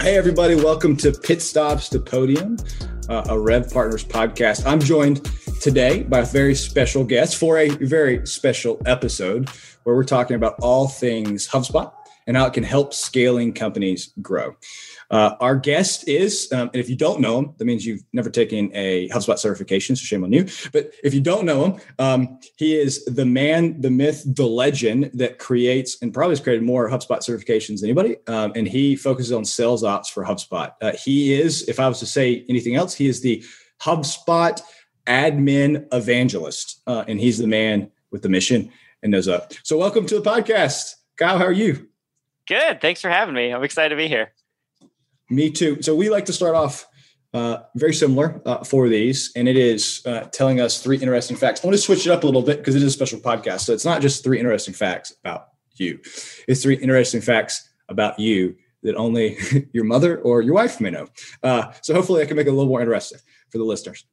Hey, everybody, welcome to Pit Stops to Podium, uh, a Rev Partners podcast. I'm joined today by a very special guest for a very special episode where we're talking about all things HubSpot and how it can help scaling companies grow. Uh, our guest is, um, and if you don't know him, that means you've never taken a HubSpot certification, so shame on you. But if you don't know him, um, he is the man, the myth, the legend that creates and probably has created more HubSpot certifications than anybody. Um, and he focuses on sales ops for HubSpot. Uh, he is, if I was to say anything else, he is the HubSpot admin evangelist, uh, and he's the man with the mission and knows up. So, welcome to the podcast, Kyle. How are you? Good. Thanks for having me. I'm excited to be here. Me too. So we like to start off uh, very similar uh, for these, and it is uh, telling us three interesting facts. I want to switch it up a little bit because it is a special podcast. So it's not just three interesting facts about you; it's three interesting facts about you that only your mother or your wife may know. Uh, so hopefully, I can make it a little more interesting for the listeners.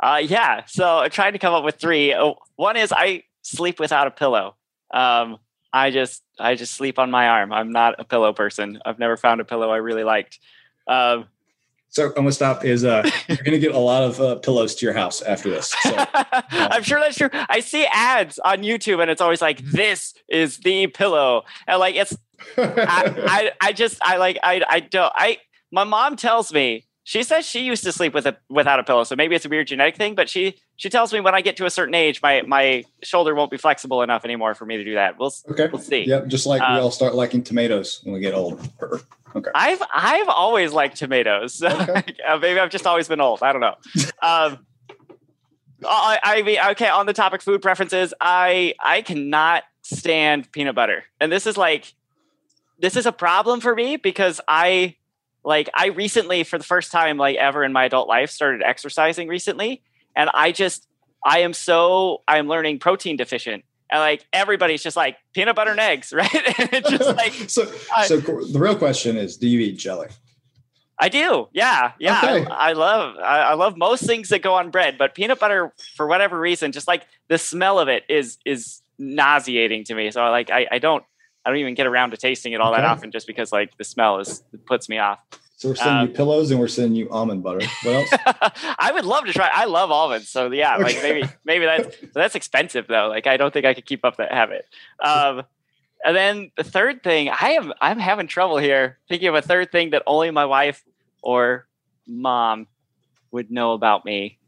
Uh, yeah. So I tried to come up with three. One is I sleep without a pillow. Um, I just I just sleep on my arm. I'm not a pillow person. I've never found a pillow I really liked. Um, so I'm gonna stop. Is uh, you're gonna get a lot of uh, pillows to your house after this. So, I'm sure that's true. I see ads on YouTube, and it's always like, "This is the pillow," and like it's. I, I I just I like I I don't I. My mom tells me she says she used to sleep with a without a pillow, so maybe it's a weird genetic thing. But she she tells me when I get to a certain age, my my shoulder won't be flexible enough anymore for me to do that. We'll okay. We'll see. Yep, just like we um, all start liking tomatoes when we get old. Okay. I've I've always liked tomatoes. Okay. maybe I've just always been old. I don't know. um, I, I mean, okay. On the topic food preferences, I I cannot stand peanut butter, and this is like this is a problem for me because I like I recently, for the first time like ever in my adult life, started exercising recently, and I just I am so I'm learning protein deficient. And like everybody's just like peanut butter and eggs, right? it's just like so. I, so the real question is, do you eat jelly? I do. Yeah, yeah. Okay. I, I, love I, I, love most things that go on bread, but peanut butter, for whatever reason, just like the smell of it is is nauseating to me. So like I, I don't I don't even get around to tasting it all okay. that often just because like the smell is puts me off. So we're sending um, you pillows and we're sending you almond butter. What else? I would love to try. I love almonds. So yeah, okay. like maybe maybe that's that's expensive though. Like I don't think I could keep up that habit. Um, and then the third thing, I am I'm having trouble here thinking of a third thing that only my wife or mom would know about me.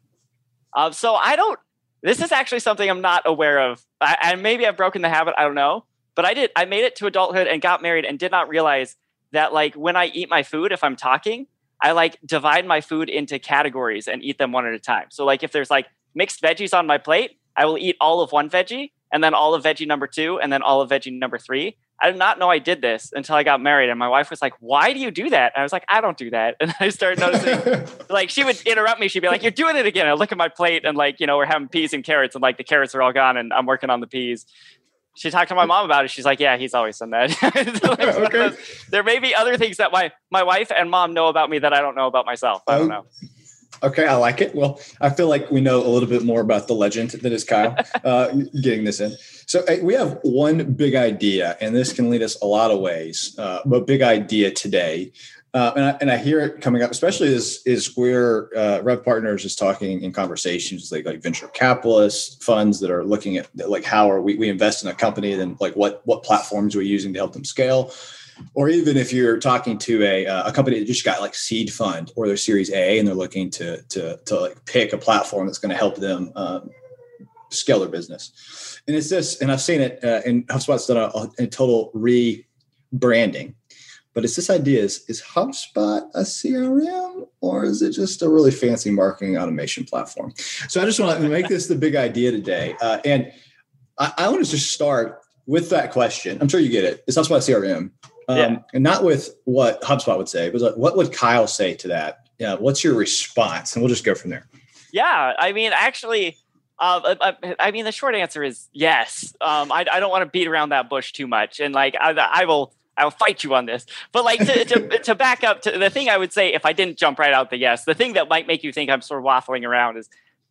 Um, so I don't. This is actually something I'm not aware of, I, and maybe I've broken the habit. I don't know. But I did. I made it to adulthood and got married and did not realize that like when I eat my food, if I'm talking, I like divide my food into categories and eat them one at a time. So like if there's like mixed veggies on my plate, I will eat all of one veggie and then all of veggie number two and then all of veggie number three. I did not know I did this until I got married. And my wife was like, Why do you do that? And I was like, I don't do that. And I started noticing, like, she would interrupt me. She'd be like, You're doing it again. I look at my plate and, like, you know, we're having peas and carrots, and like the carrots are all gone, and I'm working on the peas she talked to my mom about it. She's like, "Yeah, he's always done that." okay. There may be other things that my my wife and mom know about me that I don't know about myself. I don't oh, know. Okay, I like it. Well, I feel like we know a little bit more about the legend that is Kyle uh, getting this in. So we have one big idea, and this can lead us a lot of ways. Uh, but big idea today uh, and, I, and I hear it coming up, especially as is where uh, Rev Partners is talking in conversations like like venture capitalists, funds that are looking at like how are we, we invest in a company, then like what what platforms are we using to help them scale, or even if you're talking to a uh, a company that just got like seed fund or their Series A and they're looking to to to like pick a platform that's going to help them um, scale their business. And it's this, and I've seen it, uh, and HubSpot's done a, a total rebranding but it's this idea is is HubSpot a CRM or is it just a really fancy marketing automation platform? So I just want to make this the big idea today. Uh, and I, I, want to just start with that question. I'm sure you get it. Is HubSpot a CRM? Um, yeah. And not with what HubSpot would say, but what would Kyle say to that? Yeah, what's your response? And we'll just go from there. Yeah, I mean, actually, uh, I, I, mean, the short answer is yes. Um, I, I, don't want to beat around that bush too much, and like I, I will I'll fight you on this. But like to, to, to, back up to the thing I would say, if I didn't jump right out the yes, the thing that might make you think I'm sort of waffling around is,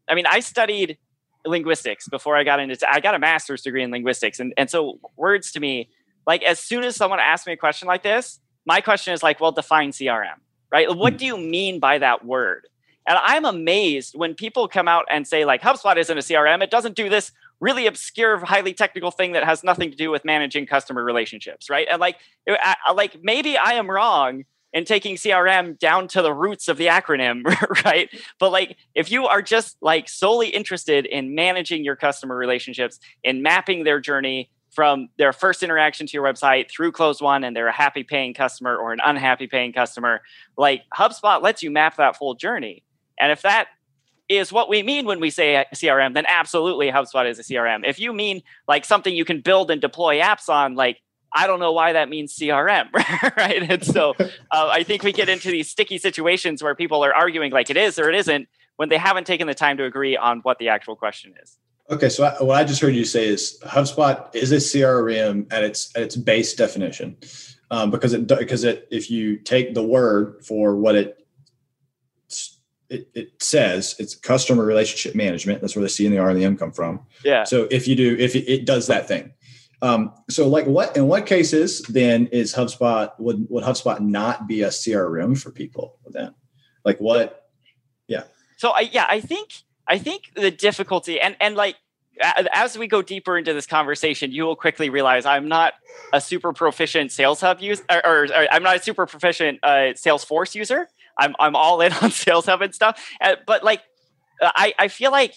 I mean, I studied linguistics before I got into, I got a master's degree in linguistics. And, and so words to me, like as soon as someone asks me a question like this, my question is like, well, define CRM, right? What hmm. do you mean by that word? And I'm amazed when people come out and say, like, HubSpot isn't a CRM. It doesn't do this really obscure, highly technical thing that has nothing to do with managing customer relationships, right? And like, uh, uh, like maybe I am wrong in taking CRM down to the roots of the acronym, right? But like, if you are just like solely interested in managing your customer relationships, in mapping their journey from their first interaction to your website through close one and they're a happy paying customer or an unhappy paying customer, like HubSpot lets you map that full journey. And if that is what we mean when we say CRM, then absolutely HubSpot is a CRM. If you mean like something you can build and deploy apps on, like I don't know why that means CRM, right? And so uh, I think we get into these sticky situations where people are arguing like it is or it isn't when they haven't taken the time to agree on what the actual question is. Okay, so I, what I just heard you say is HubSpot is a CRM at its at its base definition, um, because it because it if you take the word for what it it, it says it's customer relationship management. That's where the C and the R and the M come from. Yeah. So if you do, if it, it does that thing. Um, so like what, in what cases then is HubSpot, would, would HubSpot not be a CRM for people then? Like what? Yeah. So I, yeah, I think, I think the difficulty and, and like, as we go deeper into this conversation, you will quickly realize I'm not a super proficient Sales Hub user, or, or, or I'm not a super proficient uh, Salesforce user. I'm I'm all in on Sales Hub and stuff. Uh, but like, uh, I I feel like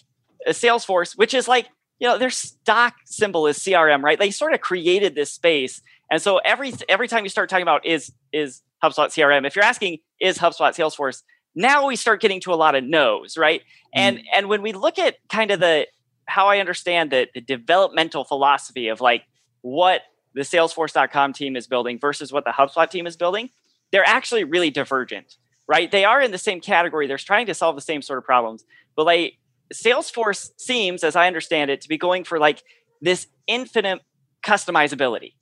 Salesforce, which is like you know their stock symbol is CRM, right? They sort of created this space, and so every every time you start talking about is is HubSpot CRM, if you're asking is HubSpot Salesforce, now we start getting to a lot of no's, right? And mm. and when we look at kind of the how I understand the, the developmental philosophy of like what the Salesforce.com team is building versus what the HubSpot team is building, they're actually really divergent right? They are in the same category. They're trying to solve the same sort of problems. But like Salesforce seems, as I understand it, to be going for like this infinite customizability,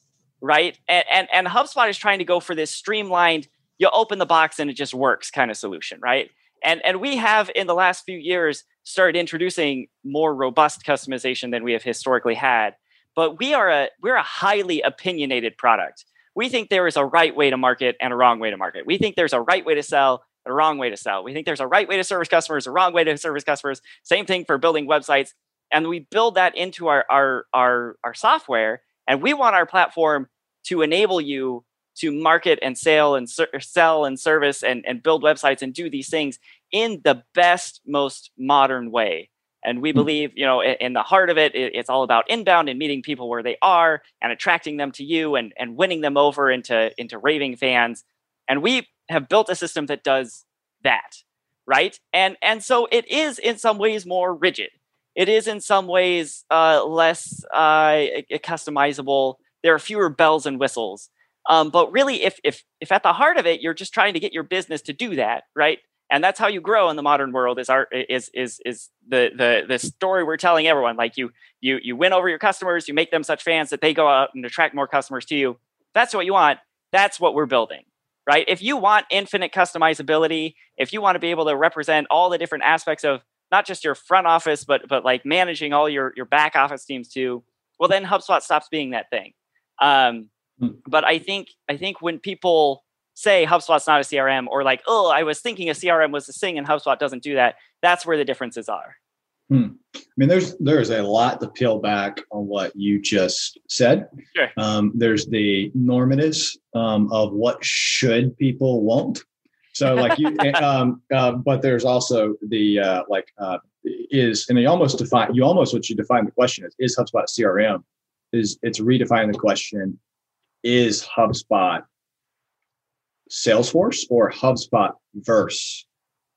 right? And, and, and HubSpot is trying to go for this streamlined, you open the box and it just works kind of solution, right? And, and we have in the last few years started introducing more robust customization than we have historically had. But we are a we're a highly opinionated product we think there is a right way to market and a wrong way to market. We think there's a right way to sell and a wrong way to sell. We think there's a right way to service customers, a wrong way to service customers. Same thing for building websites. And we build that into our our our, our software. And we want our platform to enable you to market and sell and ser- sell and service and, and build websites and do these things in the best, most modern way. And we hmm. believe, you know, in the heart of it, it's all about inbound and meeting people where they are and attracting them to you and, and winning them over into, into raving fans. And we have built a system that does that, right? And and so it is in some ways more rigid. It is in some ways uh, less uh, customizable. There are fewer bells and whistles. Um, but really, if if if at the heart of it, you're just trying to get your business to do that, right? And that's how you grow in the modern world is our is is is the the the story we're telling everyone. Like you you you win over your customers you make them such fans that they go out and attract more customers to you. That's what you want. That's what we're building right? If you want infinite customizability if you want to be able to represent all the different aspects of not just your front office but but like managing all your your back office teams too well then hubspot stops being that thing. Um, hmm. but i think i think when people say HubSpot's not a CRM or like, oh, I was thinking a CRM was a thing and HubSpot doesn't do that. That's where the differences are. Hmm. I mean, there's there's a lot to peel back on what you just said. Sure. Um, there's the normatives um, of what should people want. So like you, eh, um, uh, but there's also the uh, like uh, is and you almost define you almost what you define the question is is HubSpot CRM is it's redefining the question is HubSpot Salesforce or HubSpot versus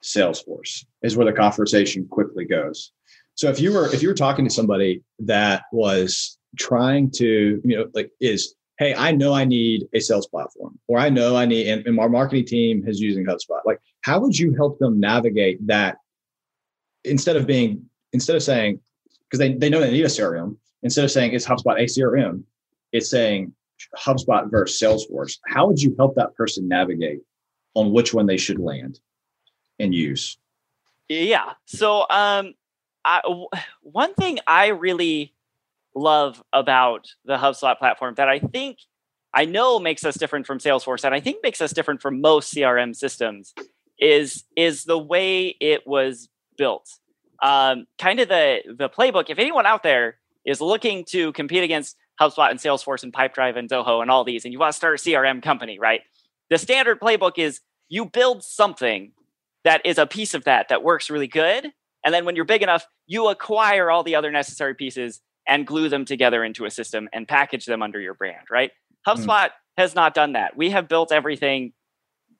Salesforce is where the conversation quickly goes. So if you were if you were talking to somebody that was trying to, you know, like is, hey, I know I need a sales platform, or I know I need, and, and our marketing team is using HubSpot. Like, how would you help them navigate that instead of being instead of saying, because they, they know they need a CRM, instead of saying it's HubSpot a CRM, it's saying HubSpot versus Salesforce, how would you help that person navigate on which one they should land and use? Yeah. So, um, I, one thing I really love about the HubSpot platform that I think I know makes us different from Salesforce, and I think makes us different from most CRM systems, is is the way it was built. Um, kind of the the playbook. If anyone out there is looking to compete against HubSpot and Salesforce and Pipedrive and Zoho and all these, and you want to start a CRM company, right? The standard playbook is you build something that is a piece of that that works really good, and then when you're big enough, you acquire all the other necessary pieces and glue them together into a system and package them under your brand, right? Hmm. HubSpot mm. has not done that. We have built everything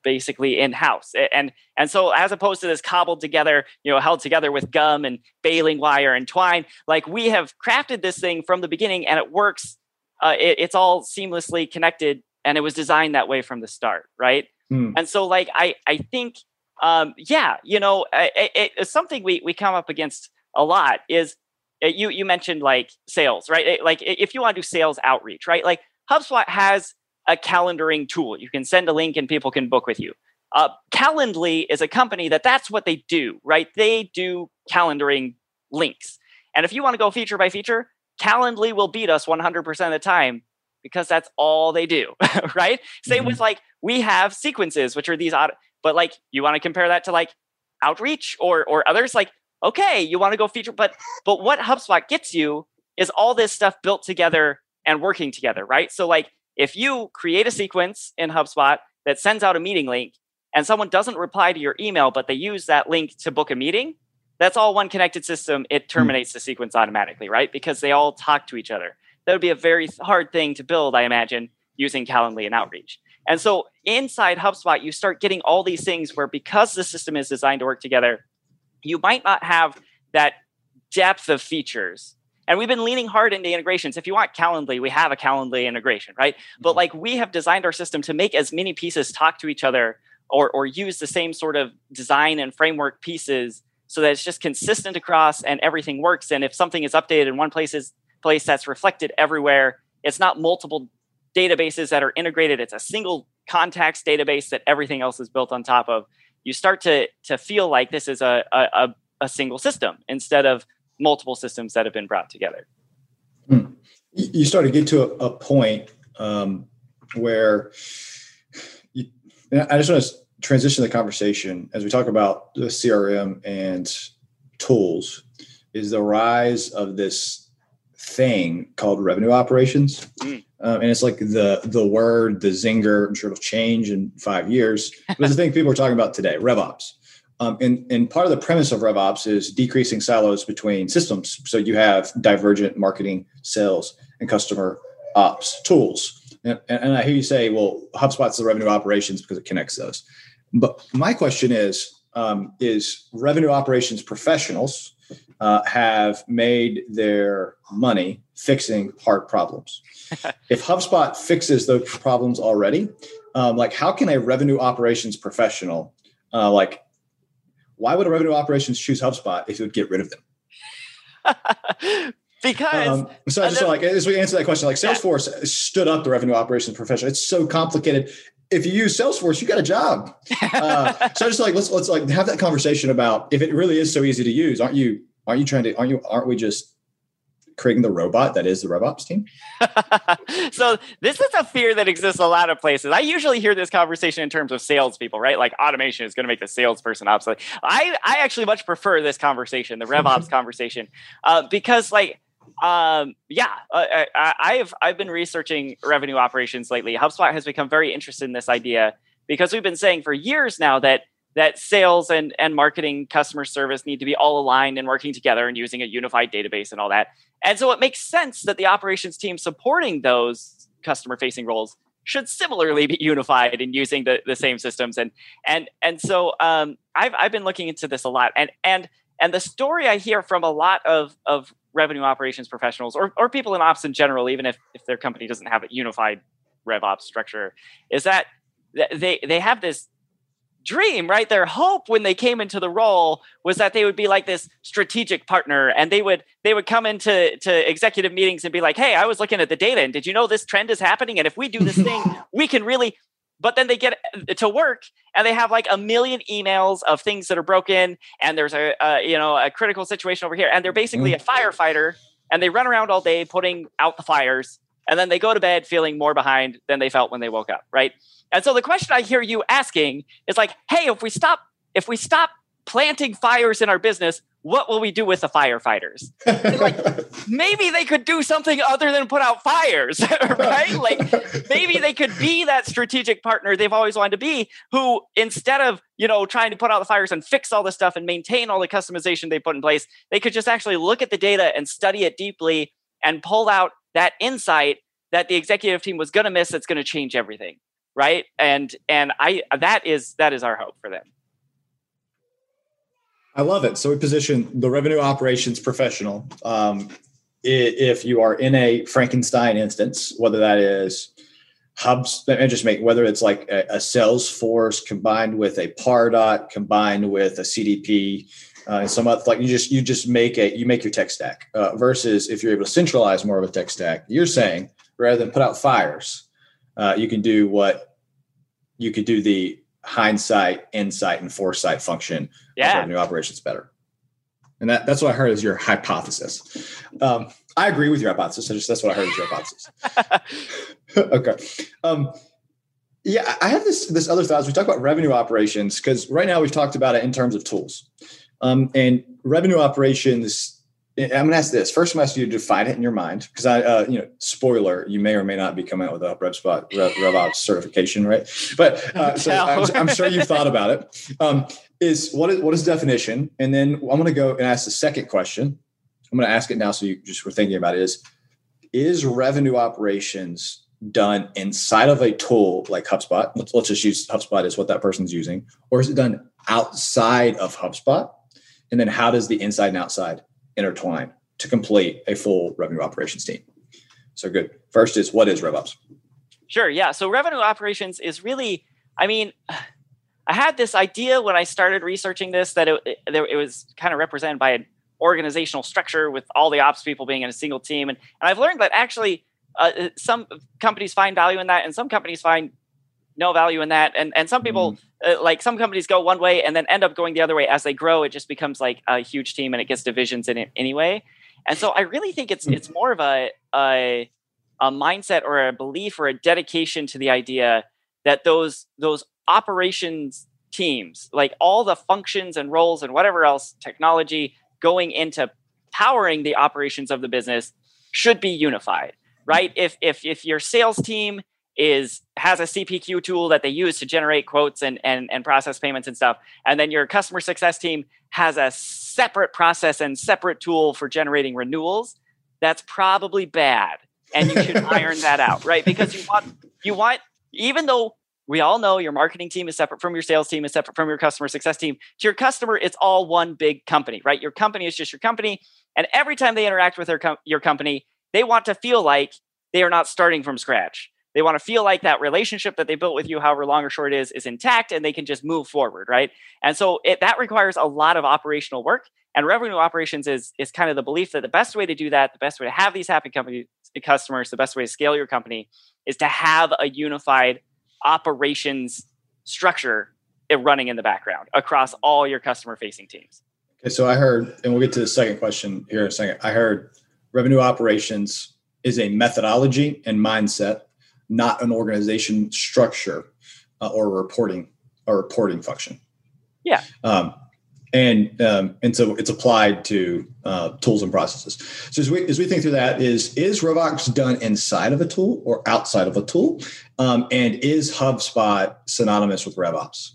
basically in house, and and so as opposed to this cobbled together, you know, held together with gum and baling wire and twine, like we have crafted this thing from the beginning, and it works. Uh, it, it's all seamlessly connected, and it was designed that way from the start, right? Mm. And so, like, I I think, um, yeah, you know, it, it, it's something we we come up against a lot is uh, you you mentioned like sales, right? Like if you want to do sales outreach, right? Like HubSpot has a calendaring tool. You can send a link and people can book with you. Uh, Calendly is a company that that's what they do, right? They do calendaring links. And if you want to go feature by feature, Calendly will beat us 100% of the time because that's all they do, right? Same mm-hmm. with like we have sequences, which are these odd, but like you want to compare that to like outreach or or others, like okay, you want to go feature, but but what HubSpot gets you is all this stuff built together and working together, right? So like if you create a sequence in HubSpot that sends out a meeting link and someone doesn't reply to your email, but they use that link to book a meeting, that's all one connected system. It hmm. terminates the sequence automatically, right? Because they all talk to each other. That would be a very hard thing to build, I imagine, using Calendly and Outreach. And so inside HubSpot, you start getting all these things where because the system is designed to work together, you might not have that depth of features. And we've been leaning hard into integrations. If you want Calendly, we have a Calendly integration, right? Mm-hmm. But like we have designed our system to make as many pieces talk to each other or, or use the same sort of design and framework pieces so that it's just consistent across and everything works. And if something is updated in one place, is, place that's reflected everywhere, it's not multiple databases that are integrated. It's a single contacts database that everything else is built on top of you start to to feel like this is a a, a single system instead of multiple systems that have been brought together. Hmm. You start to get to a, a point um, where you, I just want to transition the conversation as we talk about the CRM and tools. Is the rise of this thing called revenue operations. Mm. Um, and it's like the the word, the zinger. I'm sure it'll change in five years. But it's the thing people are talking about today, RevOps. Um, and, and part of the premise of RevOps is decreasing silos between systems. So you have divergent marketing, sales, and customer ops tools. And, and I hear you say, well, HubSpot's the revenue operations because it connects those. But my question is, um, is revenue operations professionals uh, have made their money fixing hard problems. if HubSpot fixes those problems already, um, like how can a revenue operations professional, uh, like, why would a revenue operations choose HubSpot if it would get rid of them? because um, so I just then, like as we answer that question, like Salesforce yeah. stood up the revenue operations profession. It's so complicated. If you use Salesforce, you got a job. Uh, so I just like let's let's like have that conversation about if it really is so easy to use. Aren't you aren't you trying to aren't you aren't we just creating the robot that is the RevOps team? so this is a fear that exists a lot of places. I usually hear this conversation in terms of salespeople, right? Like automation is going to make the salesperson obsolete. I I actually much prefer this conversation, the RevOps conversation, uh, because like um, yeah, uh, I, I have I've been researching revenue operations lately. HubSpot has become very interested in this idea because we've been saying for years now that that sales and, and marketing customer service need to be all aligned and working together and using a unified database and all that. And so it makes sense that the operations team supporting those customer facing roles should similarly be unified and using the, the same systems. And and and so um, I've I've been looking into this a lot. And and and the story I hear from a lot of of revenue operations professionals or, or people in ops in general, even if, if their company doesn't have a unified RevOps structure, is that they they have this dream, right? Their hope when they came into the role was that they would be like this strategic partner and they would they would come into to executive meetings and be like, "Hey, I was looking at the data and did you know this trend is happening and if we do this thing, we can really but then they get uh, to work and they have like a million emails of things that are broken and there's a, a you know a critical situation over here and they're basically mm. a firefighter and they run around all day putting out the fires and then they go to bed feeling more behind than they felt when they woke up, right? And so the question I hear you asking is like, hey, if we stop if we stop planting fires in our business, what will we do with the firefighters? like maybe they could do something other than put out fires, right? Like maybe they could be that strategic partner they've always wanted to be, who instead of you know trying to put out the fires and fix all the stuff and maintain all the customization they put in place, they could just actually look at the data and study it deeply and pull out that insight that the executive team was going to miss. That's going to change everything, right? And and I that is that is our hope for them. I love it. So we position the revenue operations professional. Um, if you are in a Frankenstein instance, whether that is hubs, and just make whether it's like a, a Salesforce combined with a Pardot combined with a CDP, uh, some other like you just you just make a you make your tech stack uh, versus if you're able to centralize more of a tech stack. You're saying rather than put out fires, uh, you can do what you could do the hindsight, insight, and foresight function yeah. of revenue operations better. And that, that's what I heard is your hypothesis. Um, I agree with your hypothesis. I just that's what I heard is your hypothesis. okay. Um, yeah, I have this this other thought as we talk about revenue operations because right now we've talked about it in terms of tools, um, and revenue operations I'm going to ask this first. I'm going to ask you to define it in your mind because I, uh, you know, spoiler, you may or may not be coming out with a RevSpot Rev, RevOps certification, right? But uh, so I'm, I'm, sure you've thought about it. Um, is what is what is definition? And then I'm going to go and ask the second question. I'm going to ask it now, so you just were thinking about it. Is is revenue operations done inside of a tool like HubSpot? Let's, let's just use HubSpot as what that person's using, or is it done outside of HubSpot? And then how does the inside and outside intertwine to complete a full revenue operations team. So good. First is what is RevOps? Sure. Yeah. So revenue operations is really, I mean, I had this idea when I started researching this that it, it, it was kind of represented by an organizational structure with all the ops people being in a single team. And, and I've learned that actually uh, some companies find value in that and some companies find no value in that and and some people mm. uh, like some companies go one way and then end up going the other way as they grow it just becomes like a huge team and it gets divisions in it anyway and so i really think it's mm. it's more of a a a mindset or a belief or a dedication to the idea that those those operations teams like all the functions and roles and whatever else technology going into powering the operations of the business should be unified right if if if your sales team is has a CPQ tool that they use to generate quotes and, and, and process payments and stuff. And then your customer success team has a separate process and separate tool for generating renewals. That's probably bad. And you should iron that out, right? Because you want you want, even though we all know your marketing team is separate from your sales team, is separate from your customer success team. To your customer, it's all one big company, right? Your company is just your company. And every time they interact with their com- your company, they want to feel like they are not starting from scratch they want to feel like that relationship that they built with you, however long or short it is, is intact and they can just move forward, right? And so it, that requires a lot of operational work. And revenue operations is, is kind of the belief that the best way to do that, the best way to have these happy company customers, the best way to scale your company is to have a unified operations structure running in the background across all your customer facing teams. Okay, so I heard, and we'll get to the second question here in a second. I heard revenue operations is a methodology and mindset not an organization structure uh, or reporting or reporting function. Yeah. Um, and um, and so it's applied to uh, tools and processes. So as we as we think through that, is is RevOps done inside of a tool or outside of a tool, um, and is HubSpot synonymous with RevOps?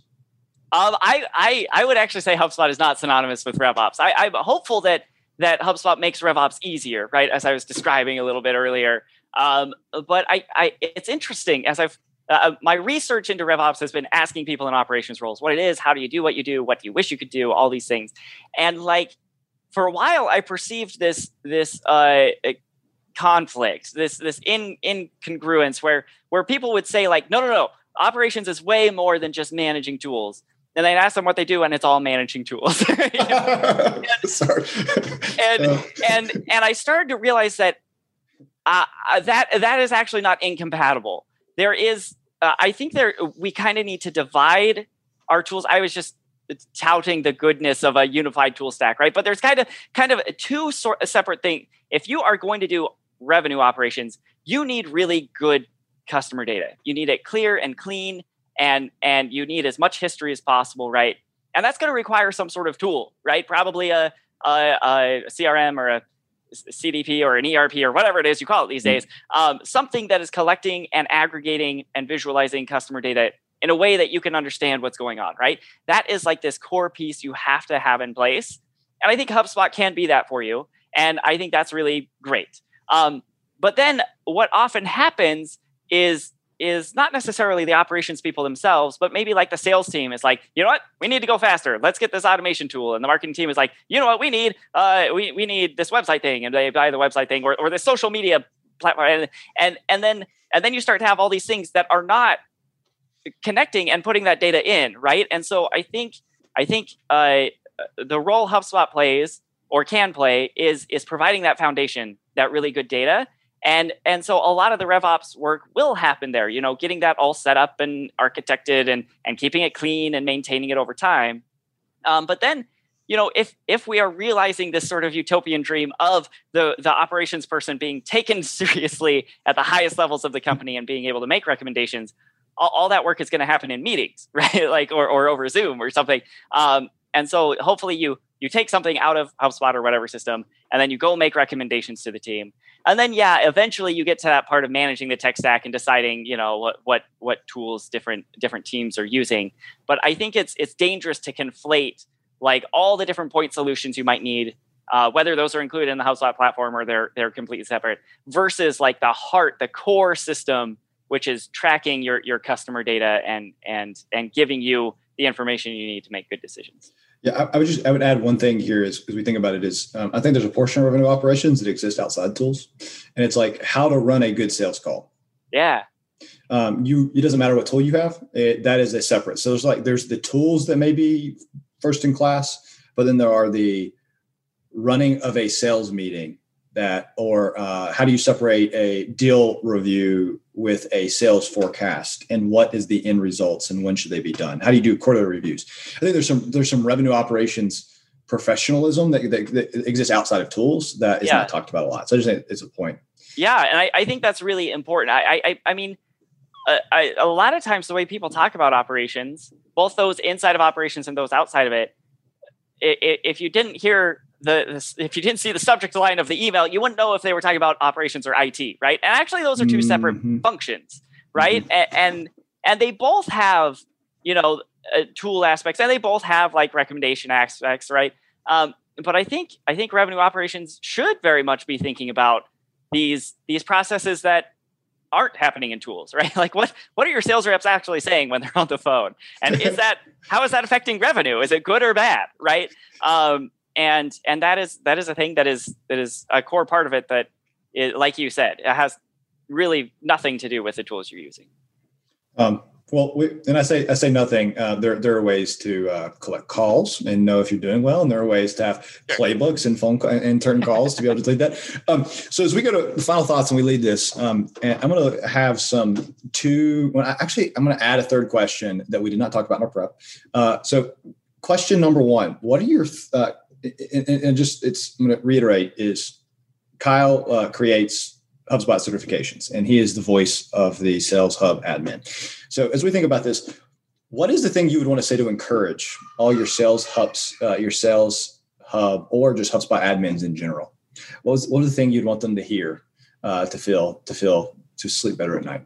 Um, I, I I would actually say HubSpot is not synonymous with RevOps. I, I'm hopeful that that HubSpot makes RevOps easier, right? As I was describing a little bit earlier. Um, but I, I, it's interesting as I've uh, uh, my research into RevOps has been asking people in operations roles what it is, how do you do what you do, what do you wish you could do, all these things, and like for a while I perceived this this uh, conflict, this this in incongruence where where people would say like no no no operations is way more than just managing tools and I'd ask them what they do, and it's all managing tools. and, Sorry. and, and and I started to realize that uh, uh, that that is actually not incompatible. There is, uh, I think there we kind of need to divide our tools. I was just touting the goodness of a unified tool stack, right? But there's kind of kind of two sort of separate things. If you are going to do revenue operations, you need really good customer data. You need it clear and clean, and and you need as much history as possible, right? And that's going to require some sort of tool, right? Probably a, a, a CRM or a CDP or an ERP or whatever it is you call it these mm-hmm. days, um, something that is collecting and aggregating and visualizing customer data in a way that you can understand what's going on, right? That is like this core piece you have to have in place. And I think HubSpot can be that for you. And I think that's really great. Um, but then what often happens is is not necessarily the operations people themselves, but maybe like the sales team is like, you know what, we need to go faster. Let's get this automation tool. And the marketing team is like, you know what, we need, uh, we, we need this website thing, and they buy the website thing or, or the social media platform, and and and then and then you start to have all these things that are not connecting and putting that data in, right? And so I think I think uh, the role HubSpot plays or can play is is providing that foundation, that really good data. And and so a lot of the RevOps work will happen there, you know, getting that all set up and architected and and keeping it clean and maintaining it over time. Um, but then you know if if we are realizing this sort of utopian dream of the the operations person being taken seriously at the highest levels of the company and being able to make recommendations all, all that work is going to happen in meetings, right? like or, or over Zoom or something. Um, and so hopefully you you take something out of HubSpot or whatever system, and then you go make recommendations to the team. And then yeah, eventually you get to that part of managing the tech stack and deciding, you know, what what what tools different different teams are using. But I think it's it's dangerous to conflate like all the different point solutions you might need uh, whether those are included in the HubSpot platform or they're they're completely separate, versus like the heart, the core system which is tracking your your customer data and and and giving you the information you need to make good decisions. Yeah, I, I would just I would add one thing here as, as we think about it is um, I think there's a portion of revenue operations that exist outside tools, and it's like how to run a good sales call. Yeah. Um, you it doesn't matter what tool you have it, that is a separate. So there's like there's the tools that may be first in class, but then there are the running of a sales meeting that or uh, how do you separate a deal review with a sales forecast and what is the end results and when should they be done? How do you do quarterly reviews? I think there's some there's some revenue operations professionalism that, that, that exists outside of tools that is yeah. not talked about a lot. So i just think it's a point. Yeah and i, I think that's really important. I i, I mean uh, I, a lot of times the way people talk about operations both those inside of operations and those outside of it if you didn't hear the, if you didn't see the subject line of the email, you wouldn't know if they were talking about operations or IT, right? And actually, those are 2 mm-hmm. separate functions, right? Mm-hmm. And, and, and they both have you know uh, tool aspects, and they both have like recommendation aspects, right? Um, but I think I think revenue operations should very much be thinking about these these processes that aren't happening in tools, right? Like what what are your sales reps actually saying when they're on the phone? And is that how is that affecting revenue? Is it good or bad, right? Um, and and that is that is a thing that is that is a core part of it that it, like you said it has really nothing to do with the tools you're using um, well we, and i say i say nothing. Uh, there, there are ways to uh, collect calls and know if you're doing well and there are ways to have playbooks and phone and turn calls to be able to lead that. Um, so as we go to the final thoughts and we lead this um, and i'm going to have some two well, actually i'm going to add a third question that we did not talk about in our prep. Uh, so question number one what are your uh, and, and just it's I'm going to reiterate is Kyle uh, creates HubSpot certifications, and he is the voice of the Sales Hub admin. So as we think about this, what is the thing you would want to say to encourage all your sales hubs, uh, your sales hub, or just HubSpot admins in general? What was what was the thing you'd want them to hear uh, to feel to feel to sleep better at night?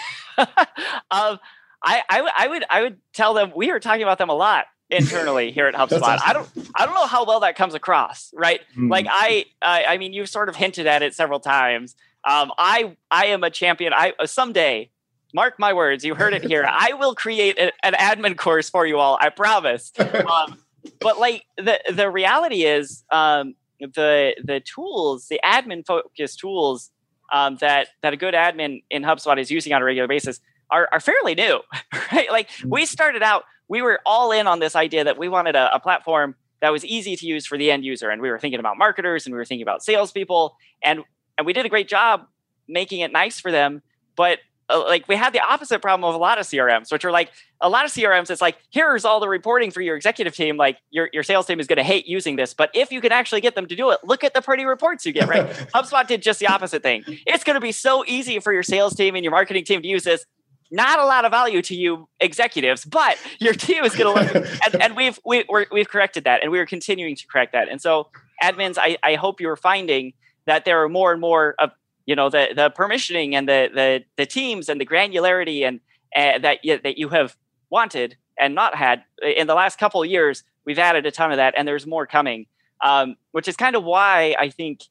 um, I, I, I would I would tell them we are talking about them a lot internally here at HubSpot. Awesome. I don't I don't know how well that comes across, right? Mm. Like I, I I mean you've sort of hinted at it several times. Um, I I am a champion. I uh, someday mark my words, you heard it here. I will create a, an admin course for you all. I promise. Um, but like the the reality is um, the the tools, the admin focused tools um, that that a good admin in HubSpot is using on a regular basis are, are fairly new, right? Like mm. we started out we were all in on this idea that we wanted a, a, platform that was easy to use for the end user. And we were thinking about marketers and we were thinking about salespeople. And, and we did a great job making it nice for them. But uh, like we had the opposite problem of a lot of CRMs, which are like a lot of CRMs. It's like here's all the reporting for your executive team. Like your your sales team is going to hate using this, but if you can actually get them to do it, look at the pretty reports you get. Right? HubSpot did just the opposite thing. It's going to be so easy for your sales team and your marketing team to use this. Not a lot of value to you executives, but your team is going to look. and, and we've we, we we've corrected that, and we are continuing to correct that. And so, admins, I, I hope you're finding that there are more and more of you know the the permissioning and the the the teams and the granularity and uh, that you, that you have wanted and not had. In the last couple of years we've added a ton of that and there's more coming. Um, which is kind of why i think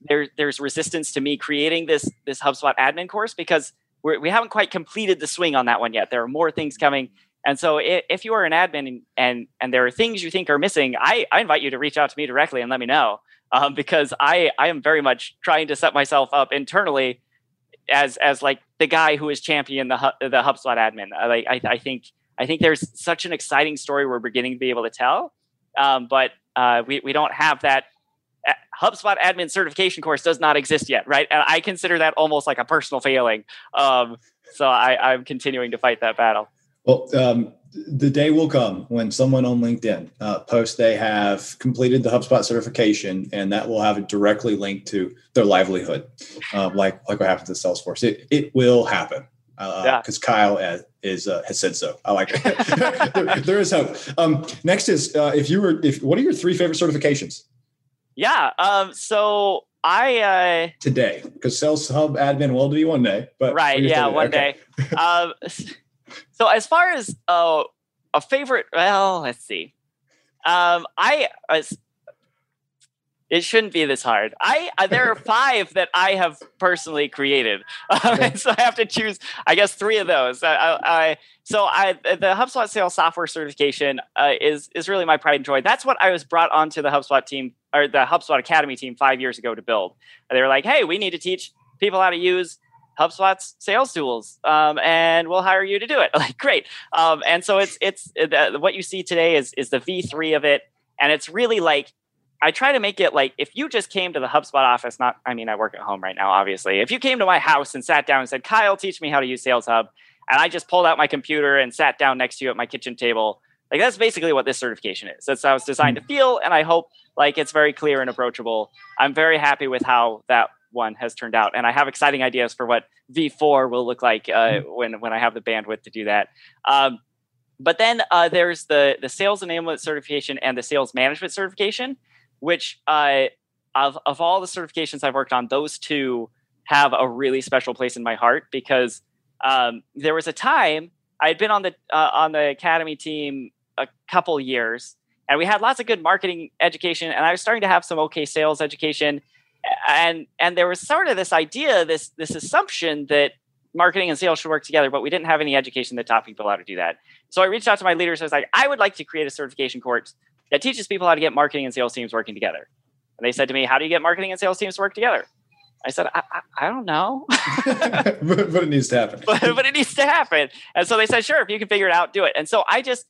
there, there's resistance to me creating this this hubspot admin course because we're, we haven't quite completed the swing on that one yet. There are more things coming. And so if, if you are an admin and, and and there are things you think are missing I, I invite you to reach out to me directly and let me know um, because I I am very much trying to set myself up internally as as like the guy who is champion the the HubSpot admin. I, I, I think I think there's such an exciting story we're beginning to be able to tell, um, but uh, we we don't have that. HubSpot admin certification course does not exist yet, right? And I consider that almost like a personal failing. Um, so I, I'm continuing to fight that battle. Well, um, the day will come when someone on LinkedIn uh, posts they have completed the HubSpot certification, and that will have it directly linked to their livelihood, uh, like like what happened to Salesforce. It it will happen because uh, yeah. Kyle has, is uh, has said so. I like it. there, there is hope. Um, next is uh, if you were if what are your three favorite certifications? Yeah. Um, so I uh, today because Sales Hub admin will be one day, but right. Yeah, one okay. day. um, so as far as uh, a favorite, well, let's see. Um, I as it shouldn't be this hard. I uh, there are five that I have personally created, um, so I have to choose. I guess three of those. I, I so I the HubSpot sales software certification uh, is is really my pride and joy. That's what I was brought onto the HubSpot team or the HubSpot Academy team five years ago to build. They were like, "Hey, we need to teach people how to use HubSpot's sales tools, um, and we'll hire you to do it. Like, great. Um, and so it's it's uh, what you see today is is the V3 of it, and it's really like I try to make it like if you just came to the HubSpot office, not I mean I work at home right now, obviously. If you came to my house and sat down and said, "Kyle, teach me how to use Sales Hub," and I just pulled out my computer and sat down next to you at my kitchen table, like that's basically what this certification is. That's how it's designed to hmm. feel, and I hope like it's very clear and approachable. I'm very happy with how that one has turned out, and I have exciting ideas for what V4 will look like uh, mm-hmm. when when I have the bandwidth to do that. Um, but then uh, there's the the sales enablement certification and the sales management certification, which uh, of of all the certifications I've worked on, those two have a really special place in my heart because um, there was a time I had been on the uh, on the academy team a couple years, and we had lots of good marketing education, and I was starting to have some okay sales education and and there was sort of this idea, this this assumption that marketing and sales should work together, but we didn't have any education that taught people how to do that. So I reached out to my leaders. I was like, I would like to create a certification course that teaches people how to get marketing and sales teams working together. And they said to me, How do you get marketing and sales teams to work together? I said, I, I, I don't know. but, but, it needs to happen. but, but, it needs to happen. And so they said, Sure, if you can figure it out, do it. And so I just,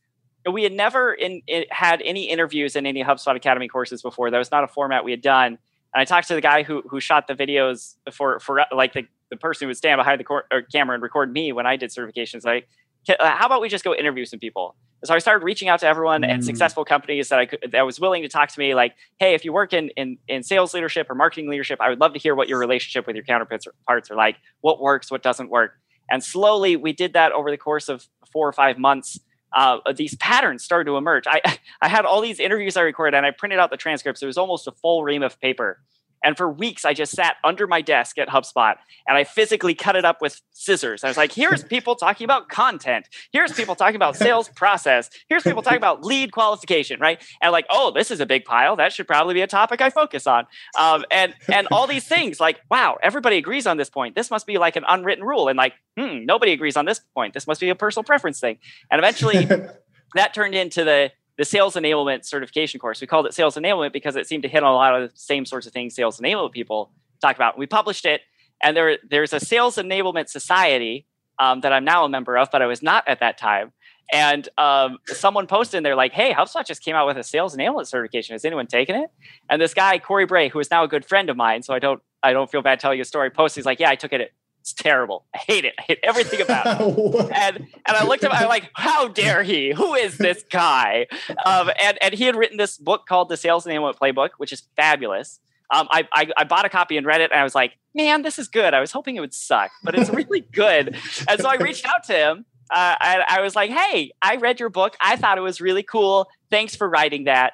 we had never in, in, had any interviews in any HubSpot Academy courses before. That was not a format we had done. And I talked to the guy who who shot the videos for for like the, the person who would stand behind the cor- camera and record me when I did certifications. Like, uh, how about we just go interview some people? So I started reaching out to everyone mm. and successful companies that I could that was willing to talk to me. Like, hey, if you work in in in sales leadership or marketing leadership, I would love to hear what your relationship with your counterparts parts are like. What works, what doesn't work. And slowly, we did that over the course of four or five months uh, these patterns started to emerge. I, I had all these interviews I recorded and I printed out the transcripts. It was almost a full ream of paper. And for weeks, I just sat under my desk at HubSpot and I physically cut it up with scissors. I was like, here's people talking about content. Here's people talking about sales process. Here's people talking about lead qualification, right? And like, oh, this is a big pile. That should probably be a topic I focus on. Um, and and all these things, like, wow, everybody agrees on this point. This must be like an unwritten rule. And like, hmm, nobody agrees on this point. This must be a personal preference thing. And eventually, that turned into the the sales enablement certification course. We called it sales enablement because it seemed to hit on a lot of the same sorts of things sales enablement people talk about. We published it, and there, there's a sales enablement society um, that I'm now a member of, but I was not at that time. And um, someone posted in there like, "Hey, HubSpot just came out with a sales enablement certification. Has anyone taken it?" And this guy Cory Bray, who is now a good friend of mine, so I don't I don't feel bad telling you a story. Posts he's like, "Yeah, I took it It's terrible. I hate it. I hate everything about it. and and I looked at him. I'm like, how dare he? Who is this guy? Um, and and he had written this book called The Sales Enablement Playbook, which is fabulous. Um, I, I, I bought a copy and read it, and I was like, man, this is good. I was hoping it would suck, but it's really good. and so I reached out to him. Uh, and I was like, hey, I read your book. I thought it was really cool. Thanks for writing that.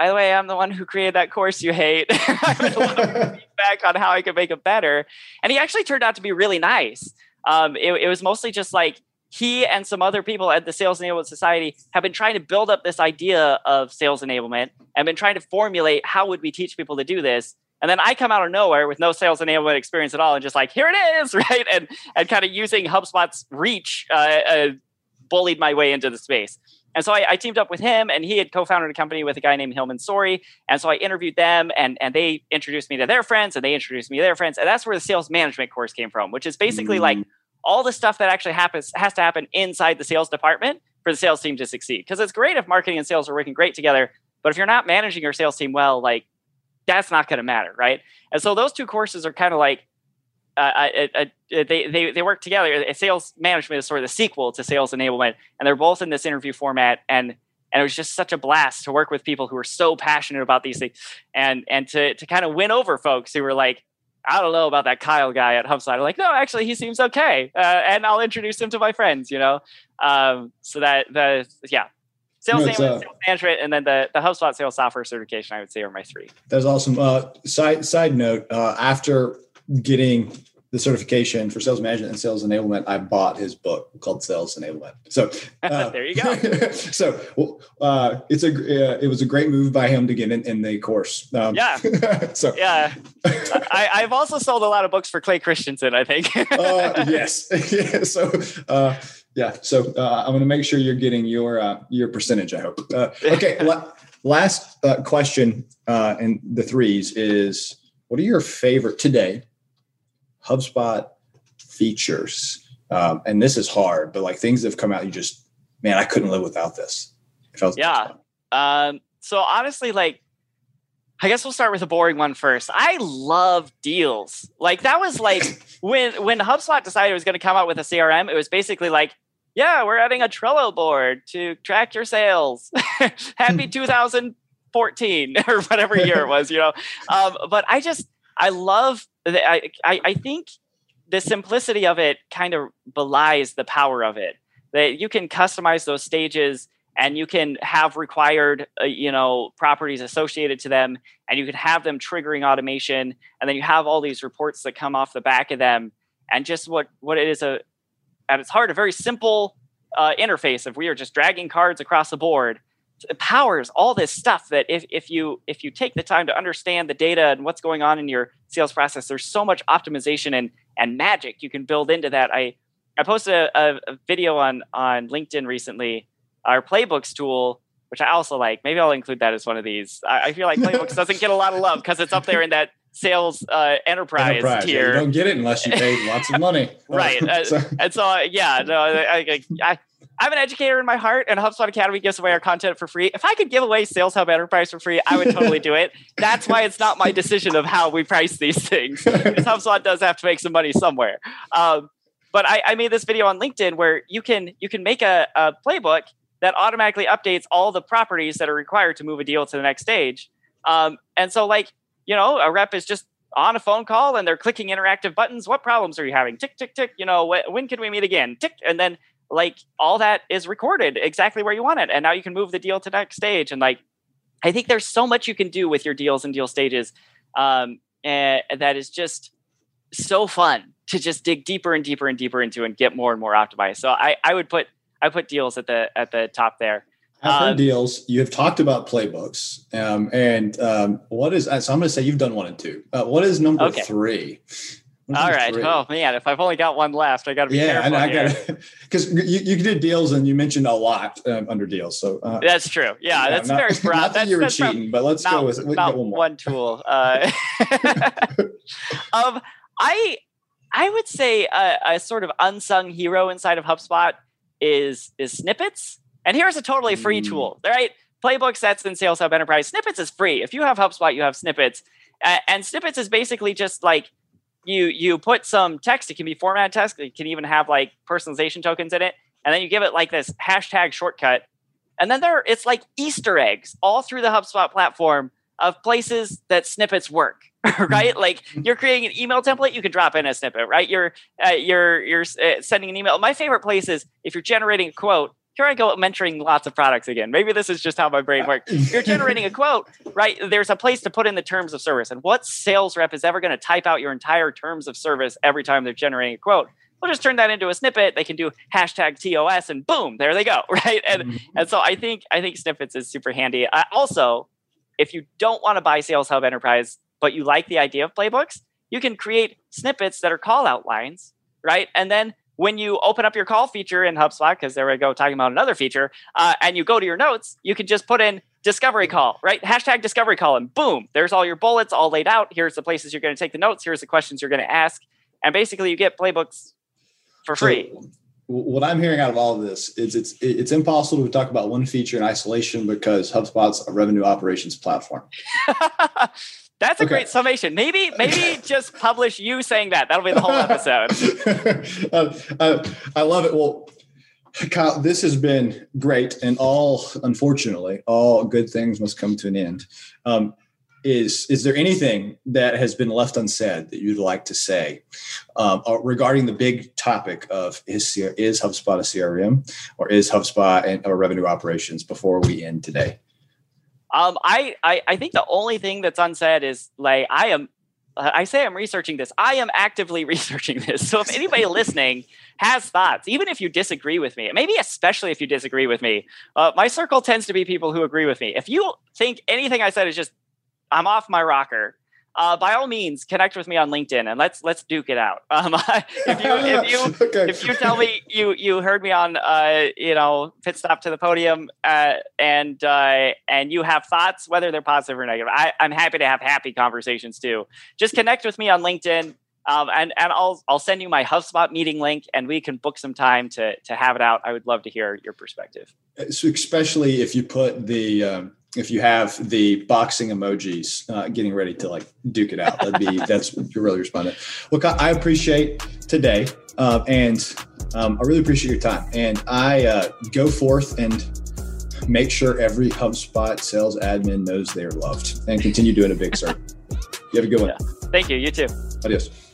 By the way, I'm the one who created that course you hate. I would love feedback on how I could make it better. And he actually turned out to be really nice. Um, it, it was mostly just like he and some other people at the Sales Enablement Society have been trying to build up this idea of sales enablement and been trying to formulate how would we teach people to do this. And then I come out of nowhere with no sales enablement experience at all, and just like here it is, right? And and kind of using HubSpot's reach, uh, uh, bullied my way into the space. And so I, I, teamed up with him, and he had co-founded a company with a guy named Hilmon Sorey. And so I interviewed them, and and they introduced me to their friends, and they introduced me to their friends, and that's where the sales management course came from, which is basically mm. like all the stuff that actually happens has to happen inside the sales department for the sales team to succeed. Because it's great if marketing and sales are working great together, but if you're not managing your sales team well, like that's not going to matter, right? And so those two courses are kind of like uh, uh, they, they they work together. Sales management is sort of the sequel to sales enablement, and they're both in this interview format. And and it was just such a blast to work with people who are so passionate about these things, and and to to kind of win over folks who were like, I don't know about that Kyle guy at HubSpot. I'm like, no, actually, he seems okay, uh, and I'll introduce him to my friends. You know, um, so that the yeah, sales, no, uh, sales management, and then the the HubSpot sales software certification. I would say are my three. That's awesome. Uh, side side note: uh, after getting the certification for sales management and sales enablement, I bought his book called Sales Enablement. So uh, there you go. so uh, it's a uh, it was a great move by him to get in, in the course. Um, yeah. so yeah, I, have also sold a lot of books for Clay Christensen. I think. Uh, yes. yeah. So uh, yeah. So uh, I'm going to make sure you're getting your your percentage. I hope. okay. La- last question in the threes is what are your favorite today? HubSpot features, um, and this is hard, but like things have come out, you just, man, I couldn't live without this. yeah. Um, so honestly, like, I guess we'll start with a boring one first. I love deals. Like that was like when when HubSpot decided it was going to come out with a CRM. It was basically like, yeah, we're adding a Trello board to track your sales. Happy 2014 or whatever year it was, you know. Um, but I just I love I, I, think the simplicity of it kind of belies the power of it. That you can customize those stages and you can have required uh, you know properties associated to them and you can have them triggering automation and then you have all these reports that come off the back of them and just what what it is a at its heart a very simple uh, interface if we are just dragging cards across the board powers all this stuff that if, if you if you take the time to understand the data and what's going on in your sales process there's so much optimization and and magic you can build into that i i posted a, a, video on on linkedin recently our playbooks tool which i also like maybe i'll include that as one of these i, I feel like playbooks doesn't get a lot of love because it's up there in that sales uh, enterprise, enterprise tier. Yeah, you don't get it unless you pay lots of money. right. Uh, so. And so, yeah, no, I, I, I'm an educator in my heart, and HubSpot Academy gives away our content for free. If I could give away Sales Hub Enterprise for free, I would totally do it. That's why it's not my decision of how we price these things. Because HubSpot does have to make some money somewhere. Um, but I, I, made this video on LinkedIn where you can you can make a, a playbook that automatically updates all the properties that are required to move a deal to the next stage. Um, and so, like you know, a rep is just on a phone call and they're clicking interactive buttons. What problems are you having? Tick, tick, tick. You know, wh- when can we meet again? Tick, and then like all that is recorded exactly where you want it and now you can move the deal to next stage and like i think there's so much you can do with your deals and deal stages um, and that is just so fun to just dig deeper and deeper and deeper into and get more and more optimized so i i would put i put deals at the at the top there I've heard um, deals. You have talked about playbooks, um, and um, what is? So I'm going to say you've done one and two. Uh, what is number okay. three? All right. Three. Oh man, if I've only got one left, I got to be yeah, careful. Yeah, I got because you, you did deals and you mentioned a lot um, under deals. So uh, that's true. Yeah, yeah that's not, very broad. Not that that's, you were cheating, but let's not, go with not one, one, tool. Uh, um, I I would say a, a, sort of unsung hero inside of HubSpot is is snippets. And here's a totally free mm. tool. Right, playbook sets in Sales Hub Enterprise. Snippets is free. If you have HubSpot, you have snippets. Uh, and snippets is basically just like you you put some text. It can be formatted text. It can even have like personalization tokens in it, and then you give it like this hashtag shortcut, and then there it's like Easter eggs all through the HubSpot platform of places that snippets work. right? Like you're creating an email template, you can drop in a snippet, right? You're uh, you're you're uh, sending an email. My favorite place is if you're generating a quote. Here I go mentoring lots of products again. Maybe this is just how my brain works. You're generating a quote, right? There's a place to put in the terms of service. And what sales rep is ever going to type out your entire terms of service every time they're generating a quote? We'll just turn that into a snippet. They can do hashtag TOS and boom, there they go, right? And mm-hmm. and so I think I think snippets is super handy. I also, if you don't want to buy Sales Hub Enterprise, but you like the idea of playbooks, you can create snippets that are call out lines, right? And then when you open up your call feature in HubSpot, because there we go talking about another feature, uh, and you go to your notes, you can just put in discovery call, right? Hashtag discovery call, and boom, there's all your bullets all laid out. Here's the places you're going to take the notes. Here's the questions you're going to ask. And basically, you get playbooks for free. So, what I'm hearing out of all of this is it's it's impossible to talk about one feature in isolation because HubSpot's a revenue operations platform. That's a okay. great summation. Maybe, maybe just publish you saying that. That'll be the whole episode. uh, uh, I love it. Well, Kyle, this has been great, and all unfortunately, all good things must come to an end. Um, is is there anything that has been left unsaid that you'd like to say um, uh, regarding the big topic of is is HubSpot a CRM or is HubSpot and or revenue operations before we end today? Um, I, I I think the only thing that's unsaid is like I am. Uh, I say I'm researching this. I am actively researching this. So if anybody listening has thoughts, even if you disagree with me, maybe especially if you disagree with me, uh, my circle tends to be people who agree with me. If you think anything I said is just I'm off my rocker, uh, by all means, connect with me on LinkedIn and let's let's duke it out. Um, if you if you okay. if you tell me you you heard me on uh, you know pit stop to the podium uh, and uh, and you have thoughts whether they're positive or negative, I, I'm happy to have happy conversations too. Just connect with me on LinkedIn. Um, and and I'll I'll send you my HubSpot meeting link, and we can book some time to to have it out. I would love to hear your perspective. So especially if you put the um, if you have the boxing emojis uh, getting ready to like duke it out. That'd be that's you're really responding look i appreciate today uh, and um, i really appreciate your time. And i uh, go forth and make sure every hubspot sales admin knows they're loved and continue doing a big sir. You have a good one. Yeah. thank you. You too. Adios